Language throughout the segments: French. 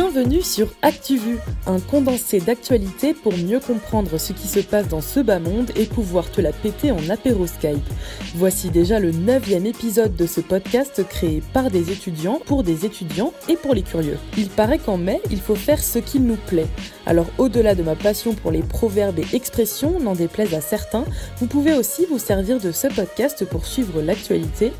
Bienvenue sur ActuVu, un condensé d'actualité pour mieux comprendre ce qui se passe dans ce bas monde et pouvoir te la péter en apéro Skype. Voici déjà le neuvième épisode de ce podcast créé par des étudiants, pour des étudiants et pour les curieux. Il paraît qu'en mai, il faut faire ce qu'il nous plaît. Alors au-delà de ma passion pour les proverbes et expressions, n'en déplaise à certains, vous pouvez aussi vous servir de ce podcast pour suivre l'actualité.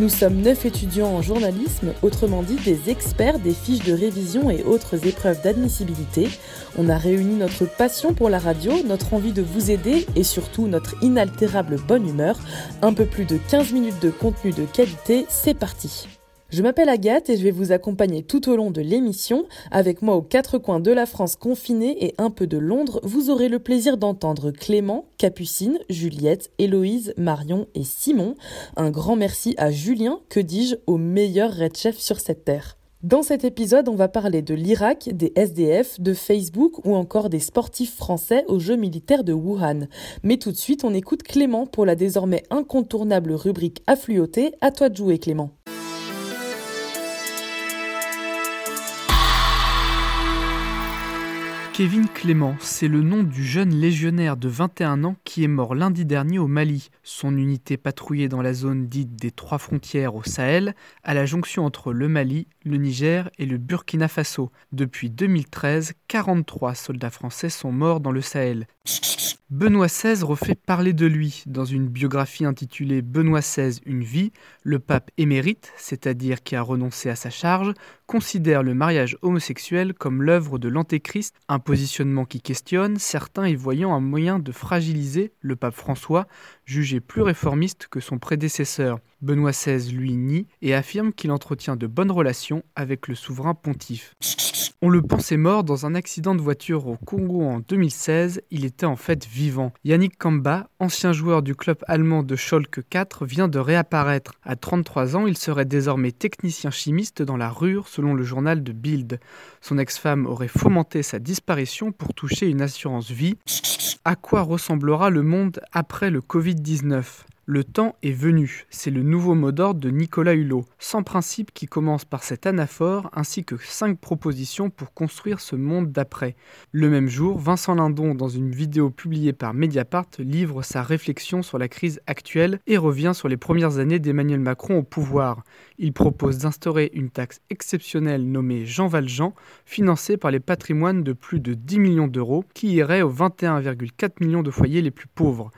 Nous sommes neuf étudiants en journalisme, autrement dit des experts des fiches de révision et autres épreuves d'admissibilité. On a réuni notre passion pour la radio, notre envie de vous aider et surtout notre inaltérable bonne humeur. Un peu plus de 15 minutes de contenu de qualité, c'est parti. Je m'appelle Agathe et je vais vous accompagner tout au long de l'émission. Avec moi aux quatre coins de la France confinée et un peu de Londres, vous aurez le plaisir d'entendre Clément, Capucine, Juliette, Héloïse, Marion et Simon. Un grand merci à Julien, que dis-je, au meilleur Red Chef sur cette terre. Dans cet épisode, on va parler de l'Irak, des SDF, de Facebook ou encore des sportifs français aux Jeux militaires de Wuhan. Mais tout de suite, on écoute Clément pour la désormais incontournable rubrique Affluauté. À toi de jouer, Clément. Kevin Clément, c'est le nom du jeune légionnaire de 21 ans qui est mort lundi dernier au Mali. Son unité patrouillait dans la zone dite des trois frontières au Sahel, à la jonction entre le Mali, le Niger et le Burkina Faso. Depuis 2013, 43 soldats français sont morts dans le Sahel. Benoît XVI refait parler de lui. Dans une biographie intitulée Benoît XVI, une vie, le pape émérite, c'est-à-dire qui a renoncé à sa charge, considère le mariage homosexuel comme l'œuvre de l'antéchrist, un positionnement qui questionne, certains y voyant un moyen de fragiliser le pape François, jugé plus réformiste que son prédécesseur. Benoît XVI lui nie et affirme qu'il entretient de bonnes relations avec le souverain pontife. On le pensait mort dans un accident de voiture au Congo en 2016, il était en fait vivant. Yannick Kamba, ancien joueur du club allemand de Schalke 4, vient de réapparaître. À 33 ans, il serait désormais technicien chimiste dans la Rure selon le journal de Bild. Son ex-femme aurait fomenté sa disparition pour toucher une assurance vie. À quoi ressemblera le monde après le Covid-19 le temps est venu, c'est le nouveau mot d'ordre de Nicolas Hulot, sans principe qui commence par cette anaphore ainsi que cinq propositions pour construire ce monde d'après. Le même jour, Vincent Lindon, dans une vidéo publiée par Mediapart, livre sa réflexion sur la crise actuelle et revient sur les premières années d'Emmanuel Macron au pouvoir. Il propose d'instaurer une taxe exceptionnelle nommée Jean Valjean, financée par les patrimoines de plus de 10 millions d'euros, qui irait aux 21,4 millions de foyers les plus pauvres.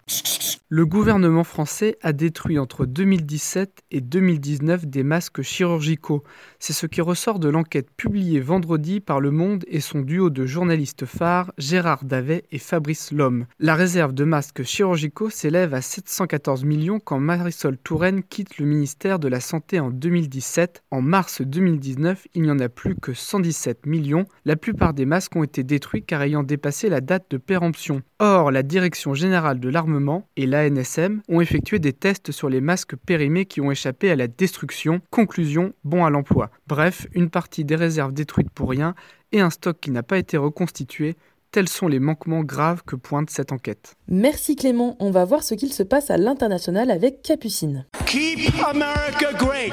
Le gouvernement français a détruit entre 2017 et 2019 des masques chirurgicaux. C'est ce qui ressort de l'enquête publiée vendredi par Le Monde et son duo de journalistes phares Gérard Davet et Fabrice Lhomme. La réserve de masques chirurgicaux s'élève à 714 millions quand Marisol Touraine quitte le ministère de la Santé en 2017. En mars 2019, il n'y en a plus que 117 millions. La plupart des masques ont été détruits car ayant dépassé la date de péremption. Or, la Direction générale de l'armement et l'ANSM ont effectué des tests sur les masques périmés qui ont échappé à la destruction. Conclusion, bon à l'emploi. Bref, une partie des réserves détruites pour rien et un stock qui n'a pas été reconstitué. Tels sont les manquements graves que pointe cette enquête. Merci Clément, on va voir ce qu'il se passe à l'international avec Capucine. Keep America great.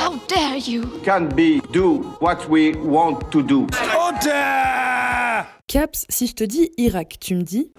How dare you? Can be do what we want to do. Order! Caps, si je te dis Irak, tu me dis?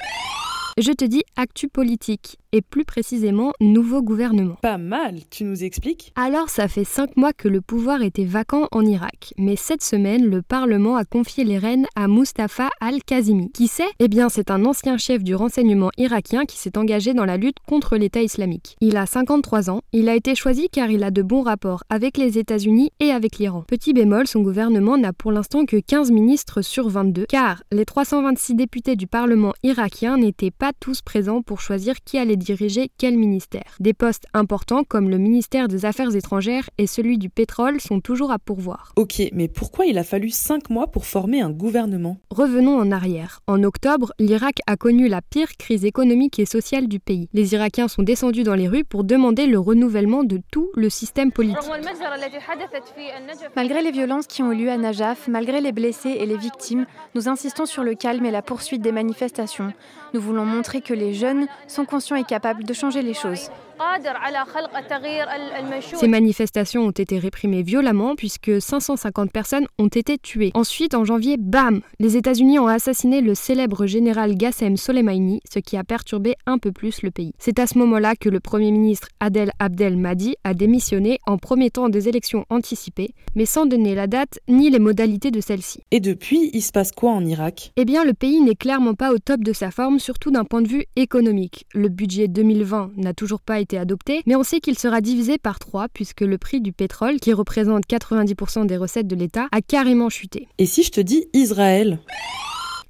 Je te dis actu politique et plus précisément nouveau gouvernement. Pas mal, tu nous expliques? Alors ça fait cinq mois que le pouvoir était vacant en Irak, mais cette semaine le Parlement a confié les rênes à Mustafa al-Kazimi. Qui c'est Eh bien c'est un ancien chef du renseignement irakien qui s'est engagé dans la lutte contre l'État islamique. Il a 53 ans, il a été choisi car il a de bons rapports avec les États-Unis et avec l'Iran. Petit bémol, son gouvernement n'a pour l'instant que 15 ministres sur 22, car les 326 députés du Parlement irakien n'étaient pas tous présents pour choisir qui allait diriger quel ministère? Des postes importants comme le ministère des Affaires étrangères et celui du pétrole sont toujours à pourvoir. Ok, mais pourquoi il a fallu 5 mois pour former un gouvernement? Revenons en arrière. En octobre, l'Irak a connu la pire crise économique et sociale du pays. Les Irakiens sont descendus dans les rues pour demander le renouvellement de tout le système politique. Malgré les violences qui ont eu lieu à Najaf, malgré les blessés et les victimes, nous insistons sur le calme et la poursuite des manifestations. Nous voulons montrer que les jeunes sont conscients et capables de changer les choses. Ces manifestations ont été réprimées violemment puisque 550 personnes ont été tuées. Ensuite, en janvier, bam Les États-Unis ont assassiné le célèbre général Gassem Soleimani, ce qui a perturbé un peu plus le pays. C'est à ce moment-là que le Premier ministre Adel Abdel Mahdi a démissionné en promettant des élections anticipées, mais sans donner la date ni les modalités de celles-ci. Et depuis, il se passe quoi en Irak? Eh bien, le pays n'est clairement pas au top de sa forme, surtout d'un point de vue économique. Le budget 2020 n'a toujours pas été adopté, mais on sait qu'il sera divisé par trois puisque le prix du pétrole, qui représente 90% des recettes de l'État, a carrément chuté. Et si je te dis Israël?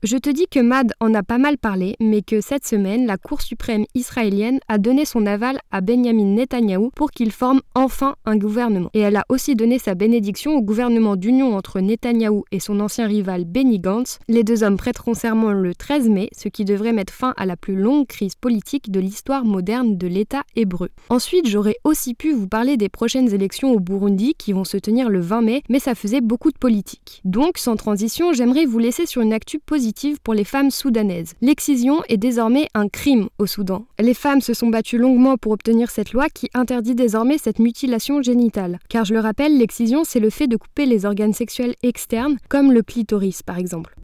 Je te dis que Mad en a pas mal parlé, mais que cette semaine, la Cour suprême israélienne a donné son aval à Benjamin Netanyahou pour qu'il forme enfin un gouvernement. Et elle a aussi donné sa bénédiction au gouvernement d'union entre Netanyahou et son ancien rival Benny Gantz. Les deux hommes prêteront serment le 13 mai, ce qui devrait mettre fin à la plus longue crise politique de l'histoire moderne de l'État hébreu. Ensuite, j'aurais aussi pu vous parler des prochaines élections au Burundi qui vont se tenir le 20 mai, mais ça faisait beaucoup de politique. Donc, sans transition, j'aimerais vous laisser sur une actu positive pour les femmes soudanaises. L'excision est désormais un crime au Soudan. Les femmes se sont battues longuement pour obtenir cette loi qui interdit désormais cette mutilation génitale. Car je le rappelle, l'excision, c'est le fait de couper les organes sexuels externes, comme le clitoris par exemple.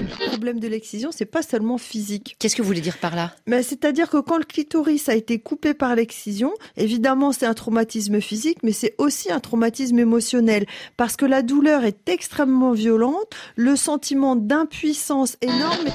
Le problème de l'excision, c'est pas seulement physique. Qu'est-ce que vous voulez dire par là? Mais c'est-à-dire que quand le clitoris a été coupé par l'excision, évidemment c'est un traumatisme physique, mais c'est aussi un traumatisme émotionnel parce que la douleur est extrêmement violente, le sentiment d'impuissance énorme.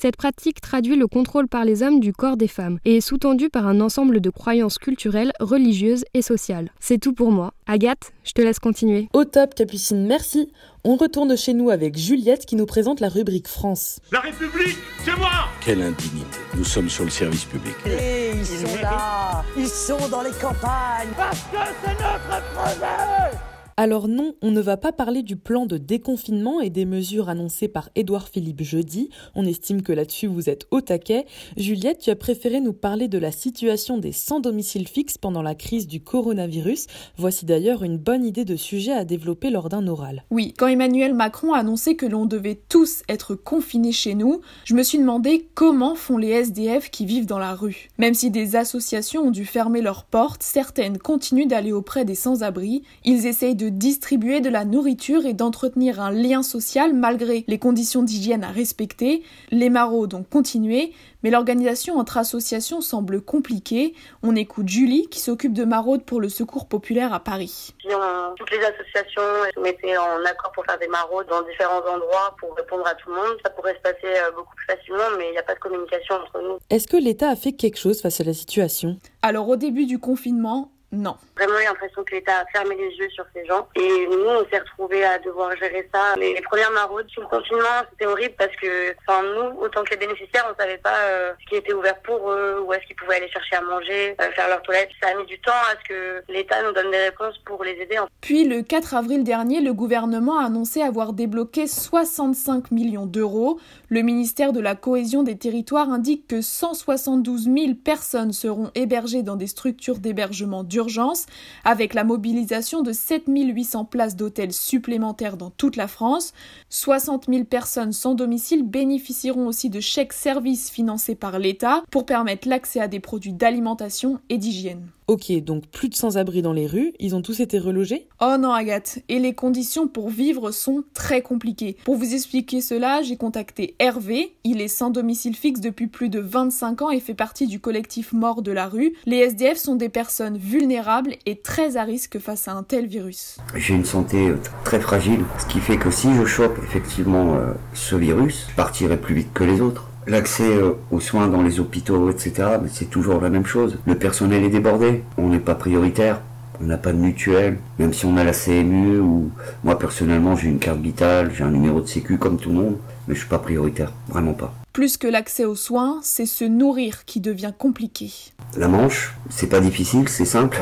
Cette pratique traduit le contrôle par les hommes du corps des femmes et est sous-tendue par un ensemble de croyances culturelles, religieuses et sociales. C'est tout pour moi. Agathe, je te laisse continuer. Au top, Capucine, merci. On retourne chez nous avec Juliette qui nous présente la rubrique France. La République, c'est moi Quelle indignité. Nous sommes sur le service public. Et ils sont là Ils sont dans les campagnes Parce que c'est notre projet alors non, on ne va pas parler du plan de déconfinement et des mesures annoncées par Édouard Philippe jeudi. On estime que là-dessus vous êtes au taquet. Juliette, tu as préféré nous parler de la situation des sans domicile fixe pendant la crise du coronavirus. Voici d'ailleurs une bonne idée de sujet à développer lors d'un oral. Oui, quand Emmanuel Macron a annoncé que l'on devait tous être confinés chez nous, je me suis demandé comment font les SDF qui vivent dans la rue. Même si des associations ont dû fermer leurs portes, certaines continuent d'aller auprès des sans-abri. Ils essayent de distribuer de la nourriture et d'entretenir un lien social malgré les conditions d'hygiène à respecter. Les maraudes ont continué, mais l'organisation entre associations semble compliquée. On écoute Julie qui s'occupe de maraudes pour le Secours populaire à Paris. Si on, toutes les associations se mettaient en accord pour faire des maraudes dans différents endroits pour répondre à tout le monde, ça pourrait se passer euh, beaucoup plus facilement, mais il n'y a pas de communication entre nous. Est-ce que l'État a fait quelque chose face à la situation? Alors au début du confinement, non. Vraiment, j'ai l'impression que l'État a fermé les yeux sur ces gens. Et nous, on s'est retrouvés à devoir gérer ça. Les, les premières maraudes sur le confinement, c'était horrible parce que, enfin, nous, autant que les bénéficiaires, on savait pas euh, ce qui était ouvert pour eux, où est-ce qu'ils pouvaient aller chercher à manger, euh, faire leur toilette. Ça a mis du temps à ce que l'État nous donne des réponses pour les aider. Puis, le 4 avril dernier, le gouvernement a annoncé avoir débloqué 65 millions d'euros. Le ministère de la Cohésion des Territoires indique que 172 000 personnes seront hébergées dans des structures d'hébergement d'urgence, avec la mobilisation de 7800 places d'hôtels supplémentaires dans toute la France. 60 000 personnes sans domicile bénéficieront aussi de chèques services financés par l'État pour permettre l'accès à des produits d'alimentation et d'hygiène. Ok, donc plus de sans-abri dans les rues, ils ont tous été relogés? Oh non Agathe, et les conditions pour vivre sont très compliquées. Pour vous expliquer cela, j'ai contacté Hervé, il est sans domicile fixe depuis plus de 25 ans et fait partie du collectif Mort de la rue. Les SDF sont des personnes vulnérables et très à risque face à un tel virus. J'ai une santé très fragile, ce qui fait que si je chope effectivement euh, ce virus, je partirai plus vite que les autres. L'accès aux soins dans les hôpitaux, etc., c'est toujours la même chose. Le personnel est débordé, on n'est pas prioritaire, on n'a pas de mutuelle, même si on a la CMU ou moi personnellement j'ai une carte vitale, j'ai un numéro de sécu comme tout le monde, mais je suis pas prioritaire, vraiment pas. Plus que l'accès aux soins, c'est se nourrir qui devient compliqué. La manche, c'est pas difficile, c'est simple,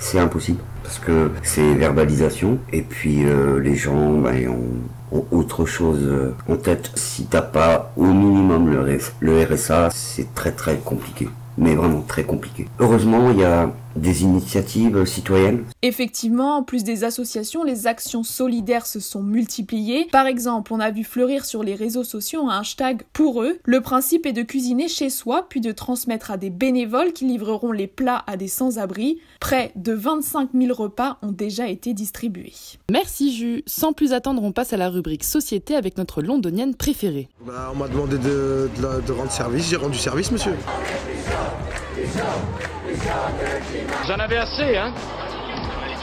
c'est impossible parce que c'est verbalisation et puis euh, les gens ben, ont, autre chose euh, en tête. Si t'as pas au minimum le RSA, c'est très très compliqué. Mais vraiment très compliqué. Heureusement, il y a des initiatives citoyennes. Effectivement, en plus des associations, les actions solidaires se sont multipliées. Par exemple, on a vu fleurir sur les réseaux sociaux un hashtag pour eux. Le principe est de cuisiner chez soi, puis de transmettre à des bénévoles qui livreront les plats à des sans-abri. Près de 25 000 repas ont déjà été distribués. Merci Jus. Sans plus attendre, on passe à la rubrique Société avec notre londonienne préférée. Bah, on m'a demandé de, de rendre service, j'ai rendu service, monsieur. J'en avais assez, hein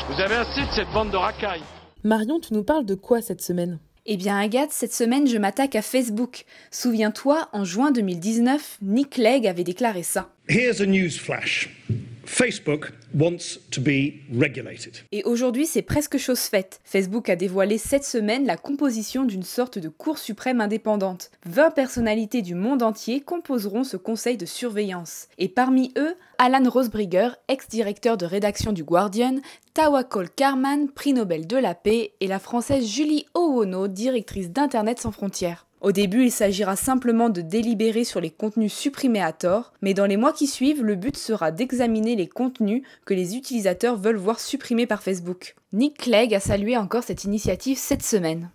Vous avez assez de cette bande de racailles. Marion, tu nous parles de quoi cette semaine? Eh bien Agathe, cette semaine je m'attaque à Facebook. Souviens-toi, en juin 2019, Nick Clegg avait déclaré ça. Here's a news flash. Facebook wants to be regulated. Et aujourd'hui, c'est presque chose faite. Facebook a dévoilé cette semaine la composition d'une sorte de Cour suprême indépendante. 20 personnalités du monde entier composeront ce conseil de surveillance. Et parmi eux, Alan Rosbriger, ex-directeur de rédaction du Guardian, Tawakol Karman, prix Nobel de la paix, et la française Julie Owono, directrice d'Internet sans frontières. Au début, il s'agira simplement de délibérer sur les contenus supprimés à tort, mais dans les mois qui suivent, le but sera d'examiner les contenus que les utilisateurs veulent voir supprimés par Facebook. Nick Clegg a salué encore cette initiative cette semaine.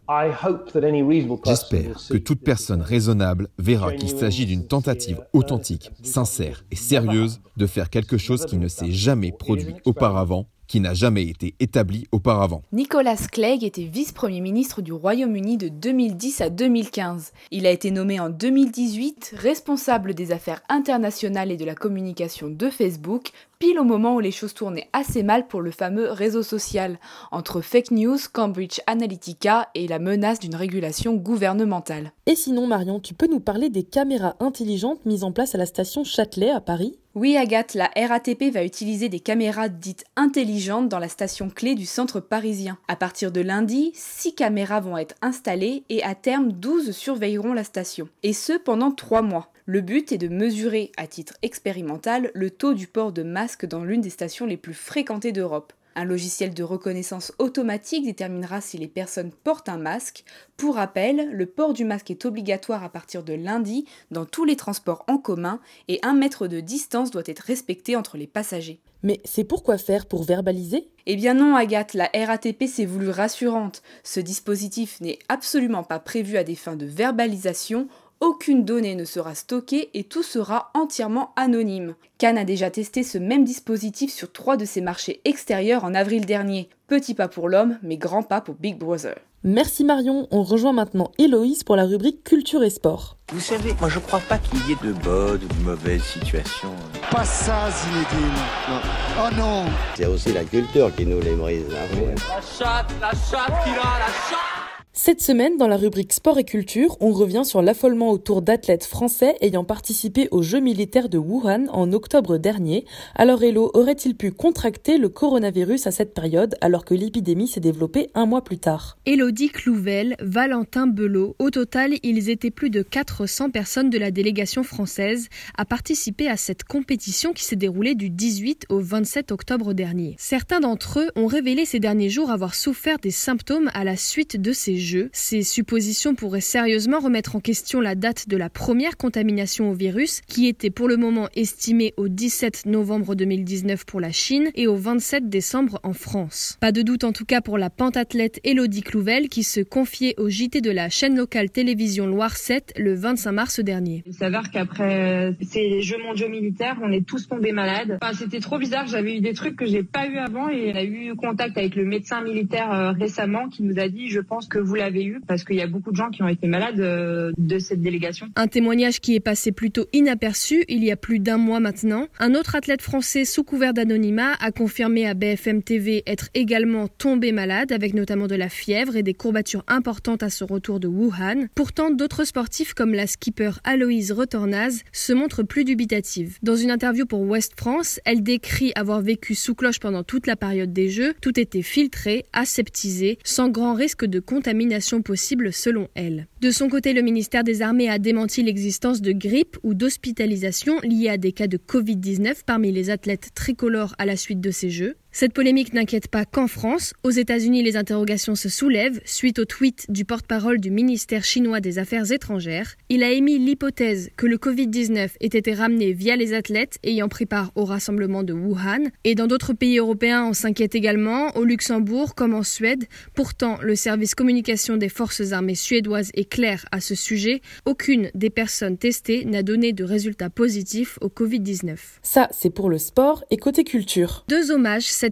J'espère que toute personne raisonnable verra qu'il s'agit d'une tentative authentique, sincère et sérieuse de faire quelque chose qui ne s'est jamais produit auparavant qui n'a jamais été établi auparavant. Nicolas Clegg était vice-premier ministre du Royaume-Uni de 2010 à 2015. Il a été nommé en 2018 responsable des affaires internationales et de la communication de Facebook, pile au moment où les choses tournaient assez mal pour le fameux réseau social, entre fake news, Cambridge Analytica et la menace d'une régulation gouvernementale. Et sinon Marion, tu peux nous parler des caméras intelligentes mises en place à la station Châtelet à Paris? Oui, Agathe, la RATP va utiliser des caméras dites intelligentes dans la station clé du centre parisien. À partir de lundi, 6 caméras vont être installées et à terme 12 surveilleront la station. Et ce pendant 3 mois. Le but est de mesurer, à titre expérimental, le taux du port de masque dans l'une des stations les plus fréquentées d'Europe. Un logiciel de reconnaissance automatique déterminera si les personnes portent un masque. Pour rappel, le port du masque est obligatoire à partir de lundi dans tous les transports en commun et un mètre de distance doit être respecté entre les passagers. Mais c'est pourquoi faire Pour verbaliser? Eh bien non, Agathe, la RATP s'est voulue rassurante. Ce dispositif n'est absolument pas prévu à des fins de verbalisation aucune donnée ne sera stockée et tout sera entièrement anonyme. Cannes a déjà testé ce même dispositif sur trois de ses marchés extérieurs en avril dernier. Petit pas pour l'homme, mais grand pas pour Big Brother. Merci Marion, on rejoint maintenant Héloïse pour la rubrique Culture et Sport. Vous savez, moi je crois pas qu'il y ait de bonnes ou de mauvaises situations. Pas ça, Zinedine. Non. Oh non C'est aussi la culture qui nous les brise. Hein. La chatte, la chatte qui a, la chatte cette semaine, dans la rubrique Sport et Culture, on revient sur l'affolement autour d'athlètes français ayant participé aux Jeux militaires de Wuhan en octobre dernier. Alors Hello, aurait-il pu contracter le coronavirus à cette période alors que l'épidémie s'est développée un mois plus tard? Elodie Clouvel, Valentin Belot, au total, ils étaient plus de 400 personnes de la délégation française à participer à cette compétition qui s'est déroulée du 18 au 27 octobre dernier. Certains d'entre eux ont révélé ces derniers jours avoir souffert des symptômes à la suite de ces Jeux ces suppositions pourraient sérieusement remettre en question la date de la première contamination au virus, qui était pour le moment estimée au 17 novembre 2019 pour la Chine et au 27 décembre en France. Pas de doute en tout cas pour la pentathlète Elodie Clouvel qui se confiait au JT de la chaîne locale télévision Loire 7 le 25 mars dernier. Il s'avère qu'après ces Jeux mondiaux militaires, on est tous tombés malades. C'était trop bizarre, j'avais eu des trucs que j'ai pas eu avant et on a eu contact avec le médecin militaire euh, récemment qui nous a dit je pense que vous l'avez eu parce qu'il y a beaucoup de gens qui ont été malades euh, de cette délégation. Un témoignage qui est passé plutôt inaperçu il y a plus d'un mois maintenant. Un autre athlète français sous couvert d'anonymat a confirmé à BFM TV être également tombé malade avec notamment de la fièvre et des courbatures importantes à son retour de Wuhan. Pourtant, d'autres sportifs comme la skipper Aloïse Retornaz se montrent plus dubitatives. Dans une interview pour West France, elle décrit avoir vécu sous cloche pendant toute la période des Jeux. Tout était filtré, aseptisé, sans grand risque de contamination possible selon elle. De son côté, le ministère des Armées a démenti l'existence de grippe ou d'hospitalisation liées à des cas de Covid-19 parmi les athlètes tricolores à la suite de ces Jeux. Cette polémique n'inquiète pas qu'en France. Aux États-Unis, les interrogations se soulèvent suite au tweet du porte-parole du ministère chinois des Affaires étrangères. Il a émis l'hypothèse que le Covid-19 ait été ramené via les athlètes ayant pris part au rassemblement de Wuhan. Et dans d'autres pays européens, on s'inquiète également, au Luxembourg comme en Suède. Pourtant, le service communication des forces armées suédoises est clair à ce sujet. Aucune des personnes testées n'a donné de résultats positifs au Covid-19. Ça, c'est pour le sport et côté culture. Deux hommages cette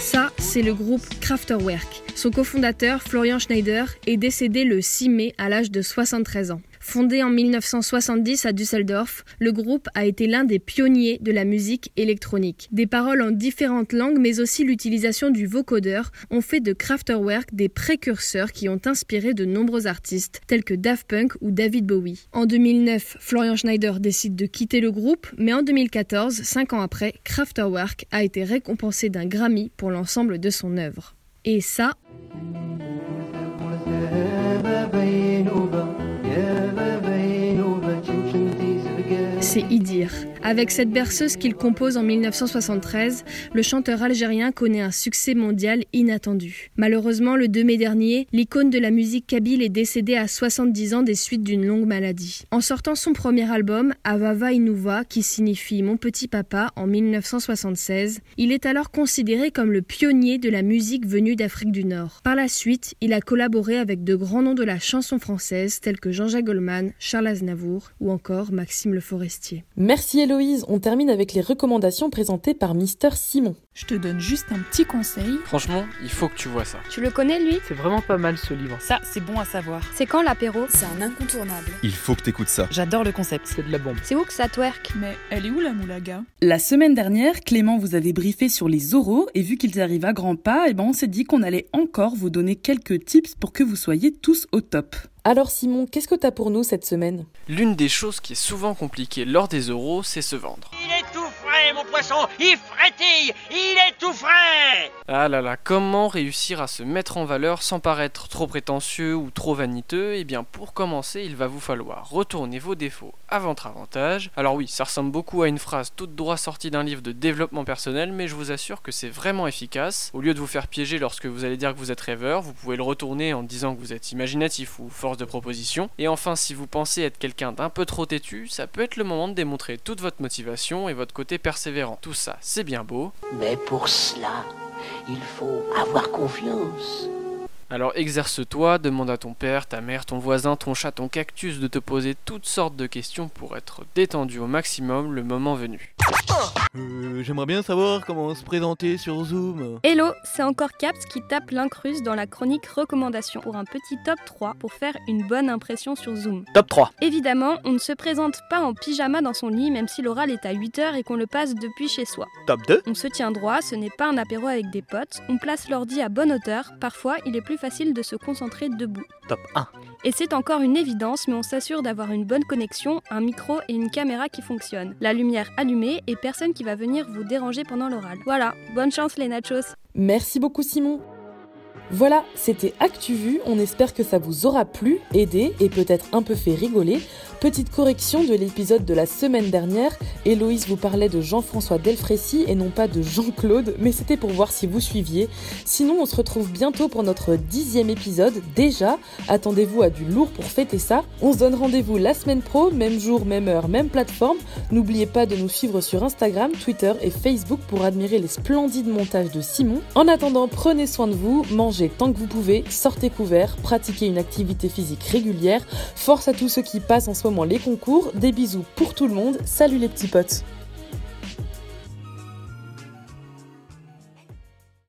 Ça, c'est le groupe Kraftwerk. Son cofondateur, Florian Schneider, est décédé le 6 mai à l'âge de 73 ans. Fondé en 1970 à Düsseldorf, le groupe a été l'un des pionniers de la musique électronique. Des paroles en différentes langues, mais aussi l'utilisation du vocodeur ont fait de Kraftwerk des précurseurs qui ont inspiré de nombreux artistes, tels que Daft Punk ou David Bowie. En 2009, Florian Schneider décide de quitter le groupe, mais en 2014, cinq ans après, Kraftwerk a été récompensé d'un Grammy pour l'ensemble de son œuvre. Et ça, c'est Idir. Avec cette berceuse qu'il compose en 1973, le chanteur algérien connaît un succès mondial inattendu. Malheureusement, le 2 mai dernier, l'icône de la musique kabyle est décédée à 70 ans des suites d'une longue maladie. En sortant son premier album, Avava Inouva, qui signifie Mon petit papa, en 1976, il est alors considéré comme le pionnier de la musique venue d'Afrique du Nord. Par la suite, il a collaboré avec de grands noms de la chanson française tels que Jean-Jacques Goldman, Charles Aznavour ou encore Maxime Le Forestier. Héloïse, on termine avec les recommandations présentées par Mister Simon. Je te donne juste un petit conseil. Franchement, il faut que tu vois ça. Tu le connais lui? C'est vraiment pas mal ce livre. Ça, c'est bon à savoir. C'est quand l'apéro? C'est un incontournable. Il faut que t'écoutes ça. J'adore le concept. C'est de la bombe. C'est où que ça twerk? Mais elle est où la moulaga? La semaine dernière, Clément vous avait briefé sur les oraux et vu qu'ils arrivent à grands pas, et ben on s'est dit qu'on allait encore vous donner quelques tips pour que vous soyez tous au top. Alors Simon, qu'est-ce que t'as pour nous cette semaine? L'une des choses qui est souvent compliquée lors des euros, c'est se vendre. Il est tout mon poisson Il frétille Il est tout frais Ah là là, comment réussir à se mettre en valeur sans paraître trop prétentieux ou trop vaniteux? Eh bien, pour commencer, il va vous falloir retourner vos défauts à votre avantage. Alors oui, ça ressemble beaucoup à une phrase toute droit sortie d'un livre de développement personnel, mais je vous assure que c'est vraiment efficace. Au lieu de vous faire piéger lorsque vous allez dire que vous êtes rêveur, vous pouvez le retourner en disant que vous êtes imaginatif ou force de proposition. Et enfin, si vous pensez être quelqu'un d'un peu trop têtu, ça peut être le moment de démontrer toute votre motivation et votre côté Tout ça, c'est bien beau. Mais pour cela, il faut avoir confiance. Alors exerce-toi, demande à ton père, ta mère, ton voisin, ton chat, ton cactus de te poser toutes sortes de questions pour être détendu au maximum le moment venu. Euh, J'aimerais bien savoir comment se présenter sur Zoom. Hello, c'est encore Caps qui tape l'incruste dans la chronique recommandation pour un petit top 3 pour faire une bonne impression sur Zoom. Top 3 Évidemment, on ne se présente pas en pyjama dans son lit même si l'oral est à 8h et qu'on le passe depuis chez soi. Top 2 On se tient droit, ce n'est pas un apéro avec des potes, on place l'ordi à bonne hauteur, parfois il est plus facile de se concentrer debout. Top 1 Et c'est encore une évidence, mais on s'assure d'avoir une bonne connexion, un micro et une caméra qui fonctionnent. La lumière allumée et personne qui va venir vous déranger pendant l'oral. Voilà, bonne chance les nachos Merci beaucoup Simon. Voilà, c'était ActuVu, on espère que ça vous aura plu, aidé et peut-être un peu fait rigoler. Petite correction de l'épisode de la semaine dernière, Héloïse vous parlait de Jean-François Delfrécy et non pas de Jean-Claude, mais c'était pour voir si vous suiviez. Sinon, on se retrouve bientôt pour notre dixième épisode, déjà. Attendez-vous à du lourd pour fêter ça. On se donne rendez-vous la semaine pro, même jour, même heure, même plateforme. N'oubliez pas de nous suivre sur Instagram, Twitter et Facebook pour admirer les splendides montages de Simon. En attendant, prenez soin de vous, mangez tant que vous pouvez, sortez couvert, pratiquez une activité physique régulière. Force à tous ceux qui passent en ce les concours. Des bisous pour tout le monde. Salut les petits potes.